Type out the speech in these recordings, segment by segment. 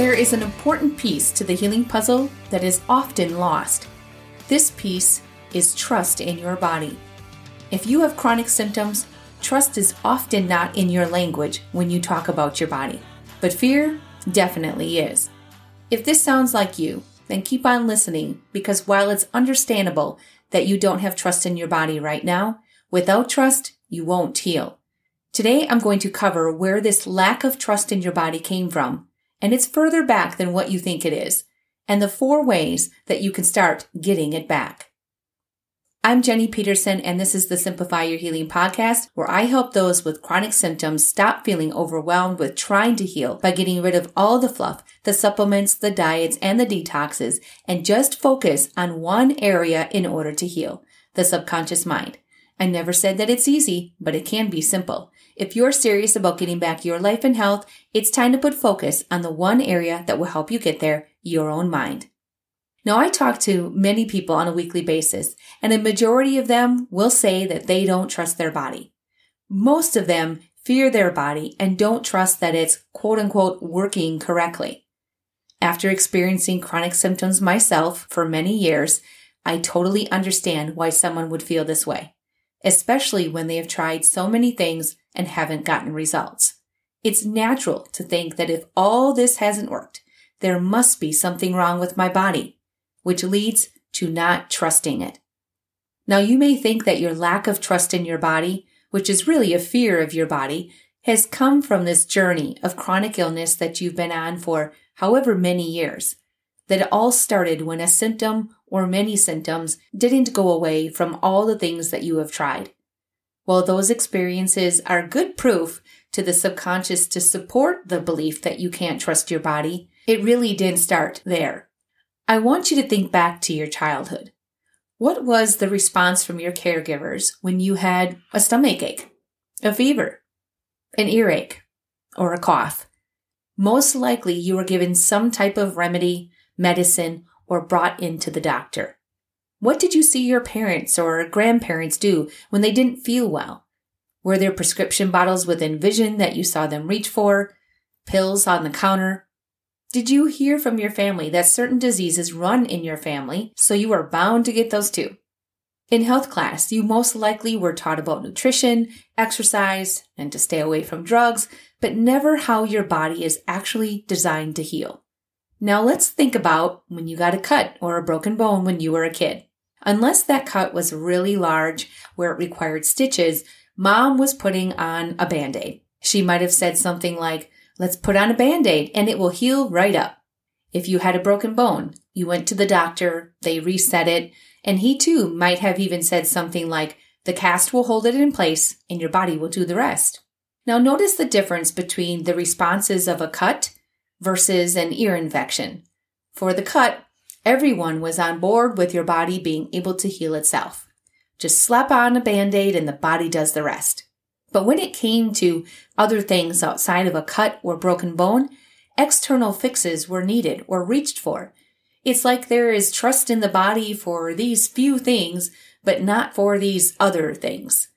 There is an important piece to the healing puzzle that is often lost. This piece is trust in your body. If you have chronic symptoms, trust is often not in your language when you talk about your body, but fear definitely is. If this sounds like you, then keep on listening because while it's understandable that you don't have trust in your body right now, without trust, you won't heal. Today, I'm going to cover where this lack of trust in your body came from and it's further back than what you think it is, and the four ways that you can start getting it back. I'm Jenny Peterson, and this is the Simplify Your Healing podcast, where I help those with chronic symptoms stop feeling overwhelmed with trying to heal by getting rid of all the fluff, the supplements, the diets, and the detoxes, and just focus on one area in order to heal the subconscious mind. I never said that it's easy, but it can be simple. If you're serious about getting back your life and health, it's time to put focus on the one area that will help you get there, your own mind. Now, I talk to many people on a weekly basis, and a majority of them will say that they don't trust their body. Most of them fear their body and don't trust that it's quote unquote working correctly. After experiencing chronic symptoms myself for many years, I totally understand why someone would feel this way, especially when they have tried so many things and haven't gotten results. It's natural to think that if all this hasn't worked, there must be something wrong with my body, which leads to not trusting it. Now you may think that your lack of trust in your body, which is really a fear of your body, has come from this journey of chronic illness that you've been on for however many years. That it all started when a symptom or many symptoms didn't go away from all the things that you have tried. While those experiences are good proof to the subconscious to support the belief that you can't trust your body, it really did start there. I want you to think back to your childhood. What was the response from your caregivers when you had a stomach ache, a fever, an earache, or a cough? Most likely you were given some type of remedy, medicine, or brought into the doctor. What did you see your parents or grandparents do when they didn't feel well? Were there prescription bottles within vision that you saw them reach for? Pills on the counter? Did you hear from your family that certain diseases run in your family, so you are bound to get those too? In health class, you most likely were taught about nutrition, exercise, and to stay away from drugs, but never how your body is actually designed to heal. Now let's think about when you got a cut or a broken bone when you were a kid. Unless that cut was really large where it required stitches, mom was putting on a band aid. She might have said something like, let's put on a band aid and it will heal right up. If you had a broken bone, you went to the doctor, they reset it, and he too might have even said something like, the cast will hold it in place and your body will do the rest. Now notice the difference between the responses of a cut versus an ear infection. For the cut, Everyone was on board with your body being able to heal itself. Just slap on a band aid and the body does the rest. But when it came to other things outside of a cut or broken bone, external fixes were needed or reached for. It's like there is trust in the body for these few things, but not for these other things.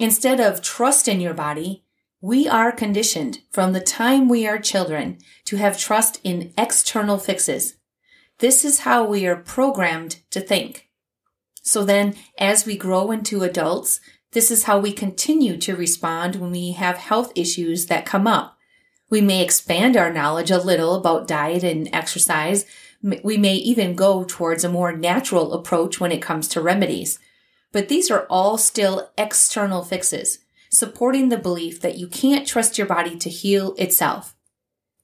Instead of trust in your body, we are conditioned from the time we are children to have trust in external fixes, this is how we are programmed to think. So then, as we grow into adults, this is how we continue to respond when we have health issues that come up. We may expand our knowledge a little about diet and exercise. We may even go towards a more natural approach when it comes to remedies. But these are all still external fixes, supporting the belief that you can't trust your body to heal itself.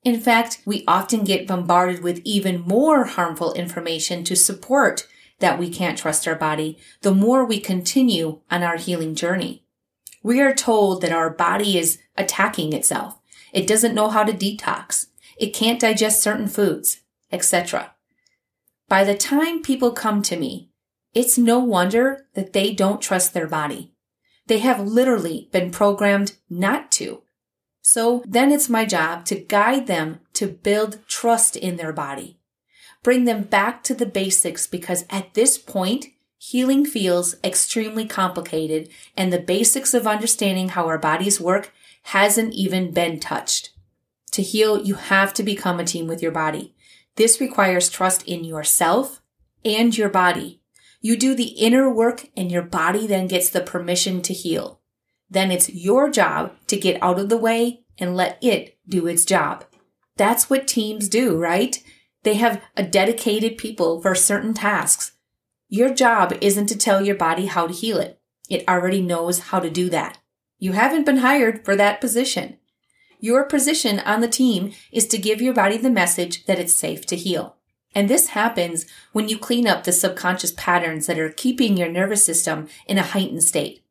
In fact, we often get bombarded with even more harmful information to support that we can't trust our body the more we continue on our healing journey. We are told that our body is attacking itself. It doesn't know how to detox. It can't digest certain foods, etc. By the time people come to me, it's no wonder that they don't trust their body. They have literally been programmed not to so then it's my job to guide them to build trust in their body. Bring them back to the basics because at this point, healing feels extremely complicated and the basics of understanding how our bodies work hasn't even been touched. To heal, you have to become a team with your body. This requires trust in yourself and your body. You do the inner work and your body then gets the permission to heal. Then it's your job to get out of the way and let it do its job. That's what teams do, right? They have a dedicated people for certain tasks. Your job isn't to tell your body how to heal it. It already knows how to do that. You haven't been hired for that position. Your position on the team is to give your body the message that it's safe to heal. And this happens when you clean up the subconscious patterns that are keeping your nervous system in a heightened state.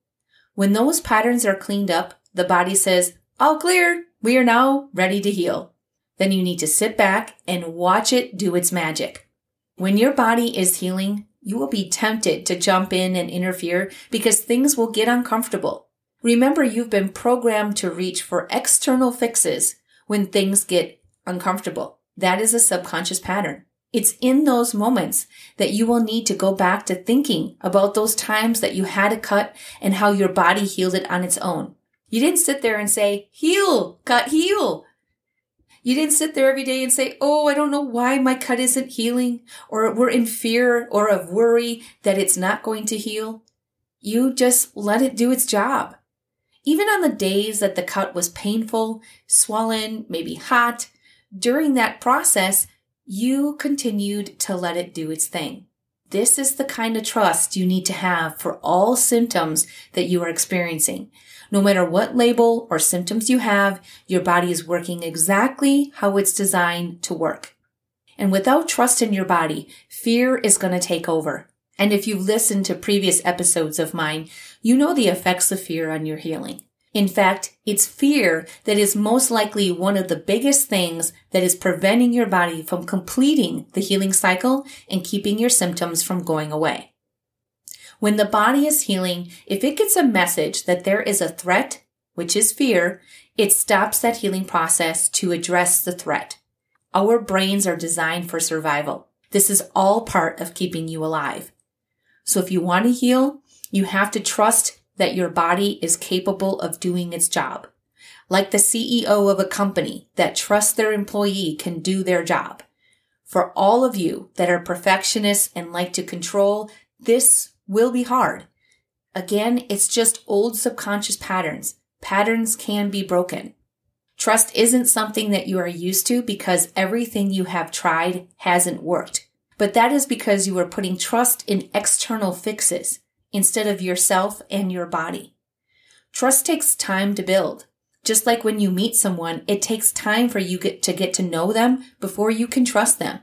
When those patterns are cleaned up, the body says, all clear. We are now ready to heal. Then you need to sit back and watch it do its magic. When your body is healing, you will be tempted to jump in and interfere because things will get uncomfortable. Remember, you've been programmed to reach for external fixes when things get uncomfortable. That is a subconscious pattern. It's in those moments that you will need to go back to thinking about those times that you had a cut and how your body healed it on its own. You didn't sit there and say, heal, cut, heal. You didn't sit there every day and say, Oh, I don't know why my cut isn't healing, or we're in fear or of worry that it's not going to heal. You just let it do its job. Even on the days that the cut was painful, swollen, maybe hot, during that process, you continued to let it do its thing. This is the kind of trust you need to have for all symptoms that you are experiencing. No matter what label or symptoms you have, your body is working exactly how it's designed to work. And without trust in your body, fear is going to take over. And if you've listened to previous episodes of mine, you know the effects of fear on your healing. In fact, it's fear that is most likely one of the biggest things that is preventing your body from completing the healing cycle and keeping your symptoms from going away. When the body is healing, if it gets a message that there is a threat, which is fear, it stops that healing process to address the threat. Our brains are designed for survival. This is all part of keeping you alive. So if you want to heal, you have to trust that your body is capable of doing its job. Like the CEO of a company that trusts their employee can do their job. For all of you that are perfectionists and like to control, this will be hard. Again, it's just old subconscious patterns. Patterns can be broken. Trust isn't something that you are used to because everything you have tried hasn't worked. But that is because you are putting trust in external fixes instead of yourself and your body. Trust takes time to build. Just like when you meet someone, it takes time for you get to get to know them before you can trust them.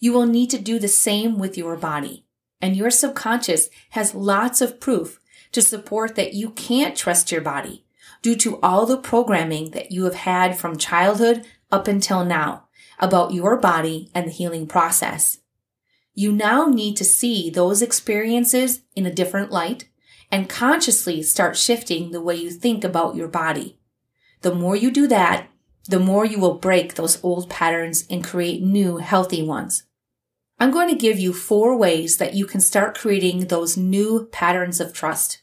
You will need to do the same with your body. And your subconscious has lots of proof to support that you can't trust your body due to all the programming that you have had from childhood up until now about your body and the healing process. You now need to see those experiences in a different light and consciously start shifting the way you think about your body. The more you do that, the more you will break those old patterns and create new healthy ones. I'm going to give you four ways that you can start creating those new patterns of trust.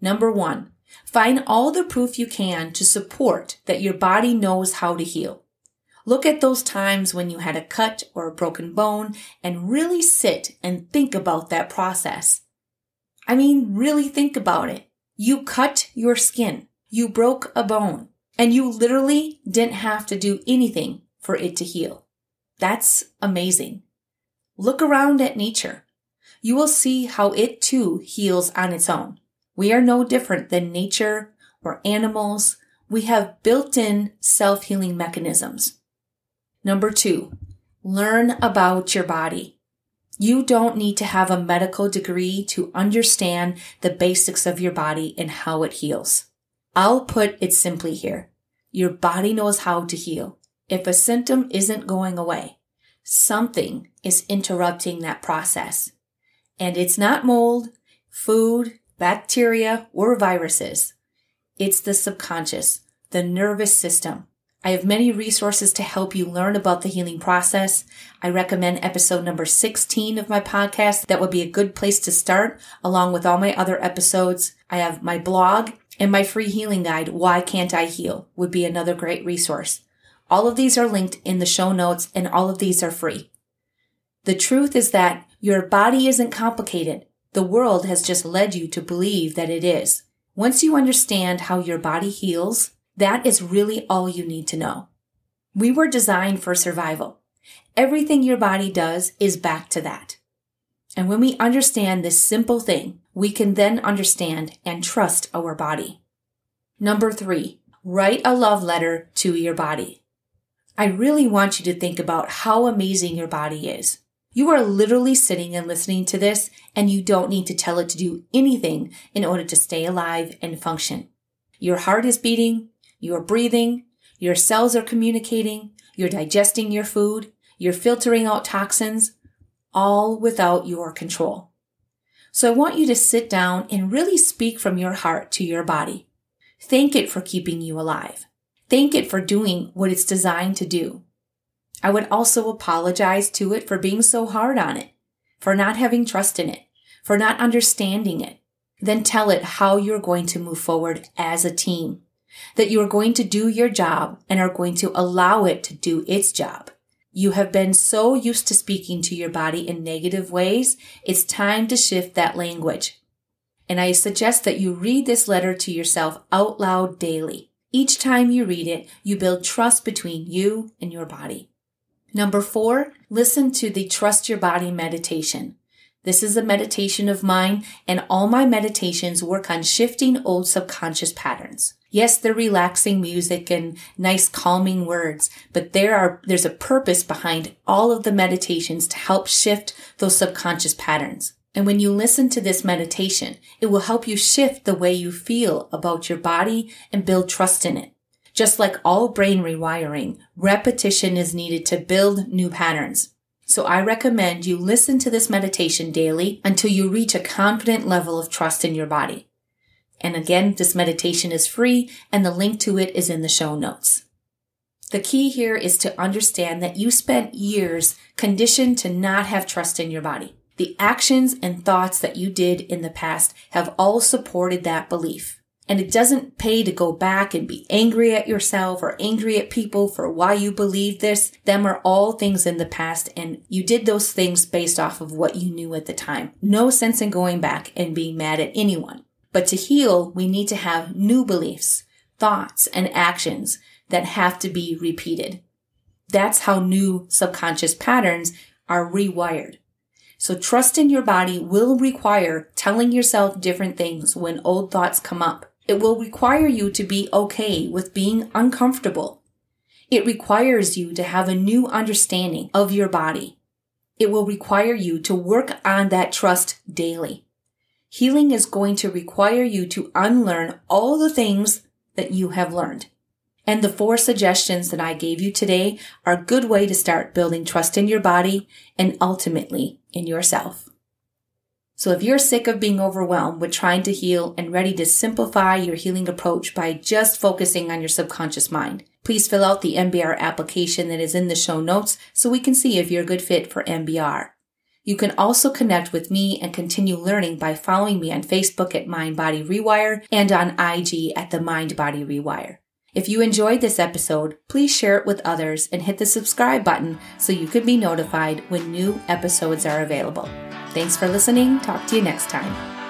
Number one, find all the proof you can to support that your body knows how to heal. Look at those times when you had a cut or a broken bone and really sit and think about that process. I mean, really think about it. You cut your skin. You broke a bone and you literally didn't have to do anything for it to heal. That's amazing. Look around at nature. You will see how it too heals on its own. We are no different than nature or animals. We have built in self healing mechanisms. Number two, learn about your body. You don't need to have a medical degree to understand the basics of your body and how it heals. I'll put it simply here. Your body knows how to heal. If a symptom isn't going away, something is interrupting that process. And it's not mold, food, bacteria, or viruses. It's the subconscious, the nervous system. I have many resources to help you learn about the healing process. I recommend episode number 16 of my podcast. That would be a good place to start along with all my other episodes. I have my blog and my free healing guide, Why Can't I Heal would be another great resource. All of these are linked in the show notes and all of these are free. The truth is that your body isn't complicated. The world has just led you to believe that it is. Once you understand how your body heals, that is really all you need to know. We were designed for survival. Everything your body does is back to that. And when we understand this simple thing, we can then understand and trust our body. Number three, write a love letter to your body. I really want you to think about how amazing your body is. You are literally sitting and listening to this, and you don't need to tell it to do anything in order to stay alive and function. Your heart is beating, you're breathing, your cells are communicating, you're digesting your food, you're filtering out toxins, all without your control. So I want you to sit down and really speak from your heart to your body. Thank it for keeping you alive. Thank it for doing what it's designed to do. I would also apologize to it for being so hard on it, for not having trust in it, for not understanding it. Then tell it how you're going to move forward as a team, that you are going to do your job and are going to allow it to do its job. You have been so used to speaking to your body in negative ways, it's time to shift that language. And I suggest that you read this letter to yourself out loud daily. Each time you read it, you build trust between you and your body. Number four, listen to the Trust Your Body meditation. This is a meditation of mine, and all my meditations work on shifting old subconscious patterns. Yes, they're relaxing music and nice calming words, but there are, there's a purpose behind all of the meditations to help shift those subconscious patterns. And when you listen to this meditation, it will help you shift the way you feel about your body and build trust in it. Just like all brain rewiring, repetition is needed to build new patterns. So I recommend you listen to this meditation daily until you reach a confident level of trust in your body. And again, this meditation is free and the link to it is in the show notes. The key here is to understand that you spent years conditioned to not have trust in your body. The actions and thoughts that you did in the past have all supported that belief. And it doesn't pay to go back and be angry at yourself or angry at people for why you believe this. Them are all things in the past and you did those things based off of what you knew at the time. No sense in going back and being mad at anyone. But to heal, we need to have new beliefs, thoughts, and actions that have to be repeated. That's how new subconscious patterns are rewired. So trust in your body will require telling yourself different things when old thoughts come up. It will require you to be okay with being uncomfortable. It requires you to have a new understanding of your body. It will require you to work on that trust daily. Healing is going to require you to unlearn all the things that you have learned. And the four suggestions that I gave you today are a good way to start building trust in your body and ultimately in yourself. So if you're sick of being overwhelmed with trying to heal and ready to simplify your healing approach by just focusing on your subconscious mind, please fill out the MBR application that is in the show notes so we can see if you're a good fit for MBR. You can also connect with me and continue learning by following me on Facebook at Mind Body Rewire and on IG at the Mind Body Rewire. If you enjoyed this episode, please share it with others and hit the subscribe button so you can be notified when new episodes are available. Thanks for listening. Talk to you next time.